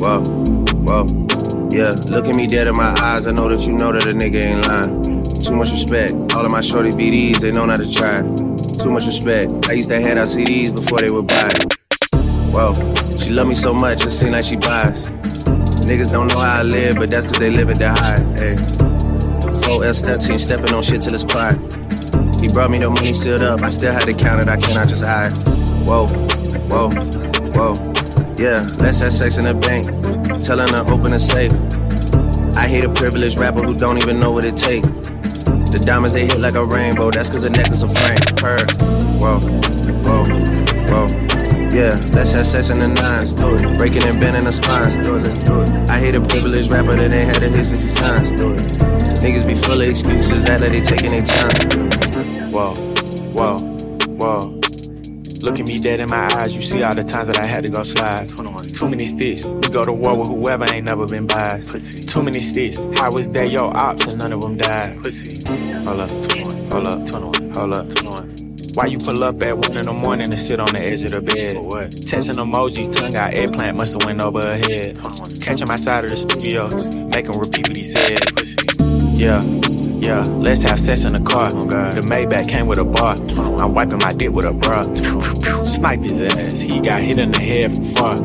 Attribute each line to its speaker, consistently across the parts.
Speaker 1: whoa, whoa. Yeah, look at me dead in my eyes. I know that you know that a nigga ain't lying. Too much respect. All of my shorty BDs, they know not to try. Too much respect. I used to hand out CDs before they would buy. Whoa, she love me so much, it seem like she buys. Niggas don't know how I live, but that's cause they live it to hide. Hey. 4L step ting stepping on shit till it's quiet. He brought me the money stood up, I still had to count it, I cannot just hide. Whoa, whoa, whoa. Yeah, let's have sex in the bank. Tell her open the safe. I hate a privileged rapper who don't even know what it takes. The diamonds they hit like a rainbow, that's cause the necklace a frame. Her, whoa, whoa, whoa. Yeah, let's have sex in the nines, do it. Breaking and bending the spines, do it, do it. I hate a privileged rapper that ain't had a hit 60 times, do it. Niggas be full of excuses, act like they taking their time.
Speaker 2: Whoa, whoa, whoa. Look at me dead in my eyes, you see all the times that I had to go slide. Too many sticks, we go to war with whoever ain't never been biased. Pussy. Too many sticks, how was that your ops and none of them died? Pussy. Hold up, hold up, hold up, hold up. Why you pull up at one in the morning and sit on the edge of the bed? What? Texting emojis, tongue out, eggplant must have went over her head. Catch my side of the studio, make him repeat what he said. Pussy. Yeah, yeah, let's have sex in the car. Oh, the Maybach came with a bar. Oh. I'm wiping my dick with a bra. Snipe his ass, he got hit in the head from far.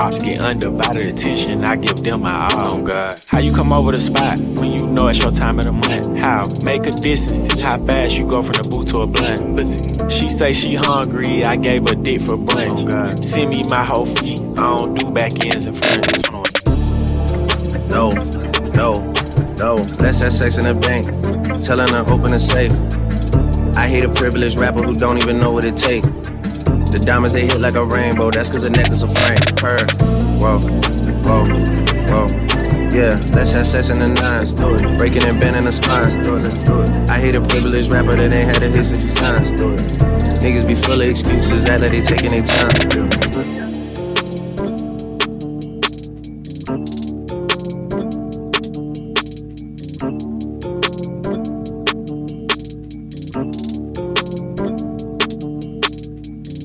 Speaker 2: Ops get undivided attention, I give them my all. Oh God. How you come over the spot when you know it's your time of the month? How? Make a distance, see how fast you go from the boot to a blunt. Pussy. She say she hungry, I gave her dick for brunch. Oh Send me my whole feet, I don't do back ends and fronts.
Speaker 1: No, no, no. Let's have sex in the bank. Tell her open the safe. I hate a privileged rapper who don't even know what it takes. The diamonds they hit like a rainbow, that's cause the necklace a frame. Her, whoa, whoa, whoa. Yeah, let's have sex in the nines, do it. Breaking and bending the spines, do it, let's do it. I hate a privileged rapper that ain't had a hit 60 times, do it. Niggas be full of excuses, act like they taking their time.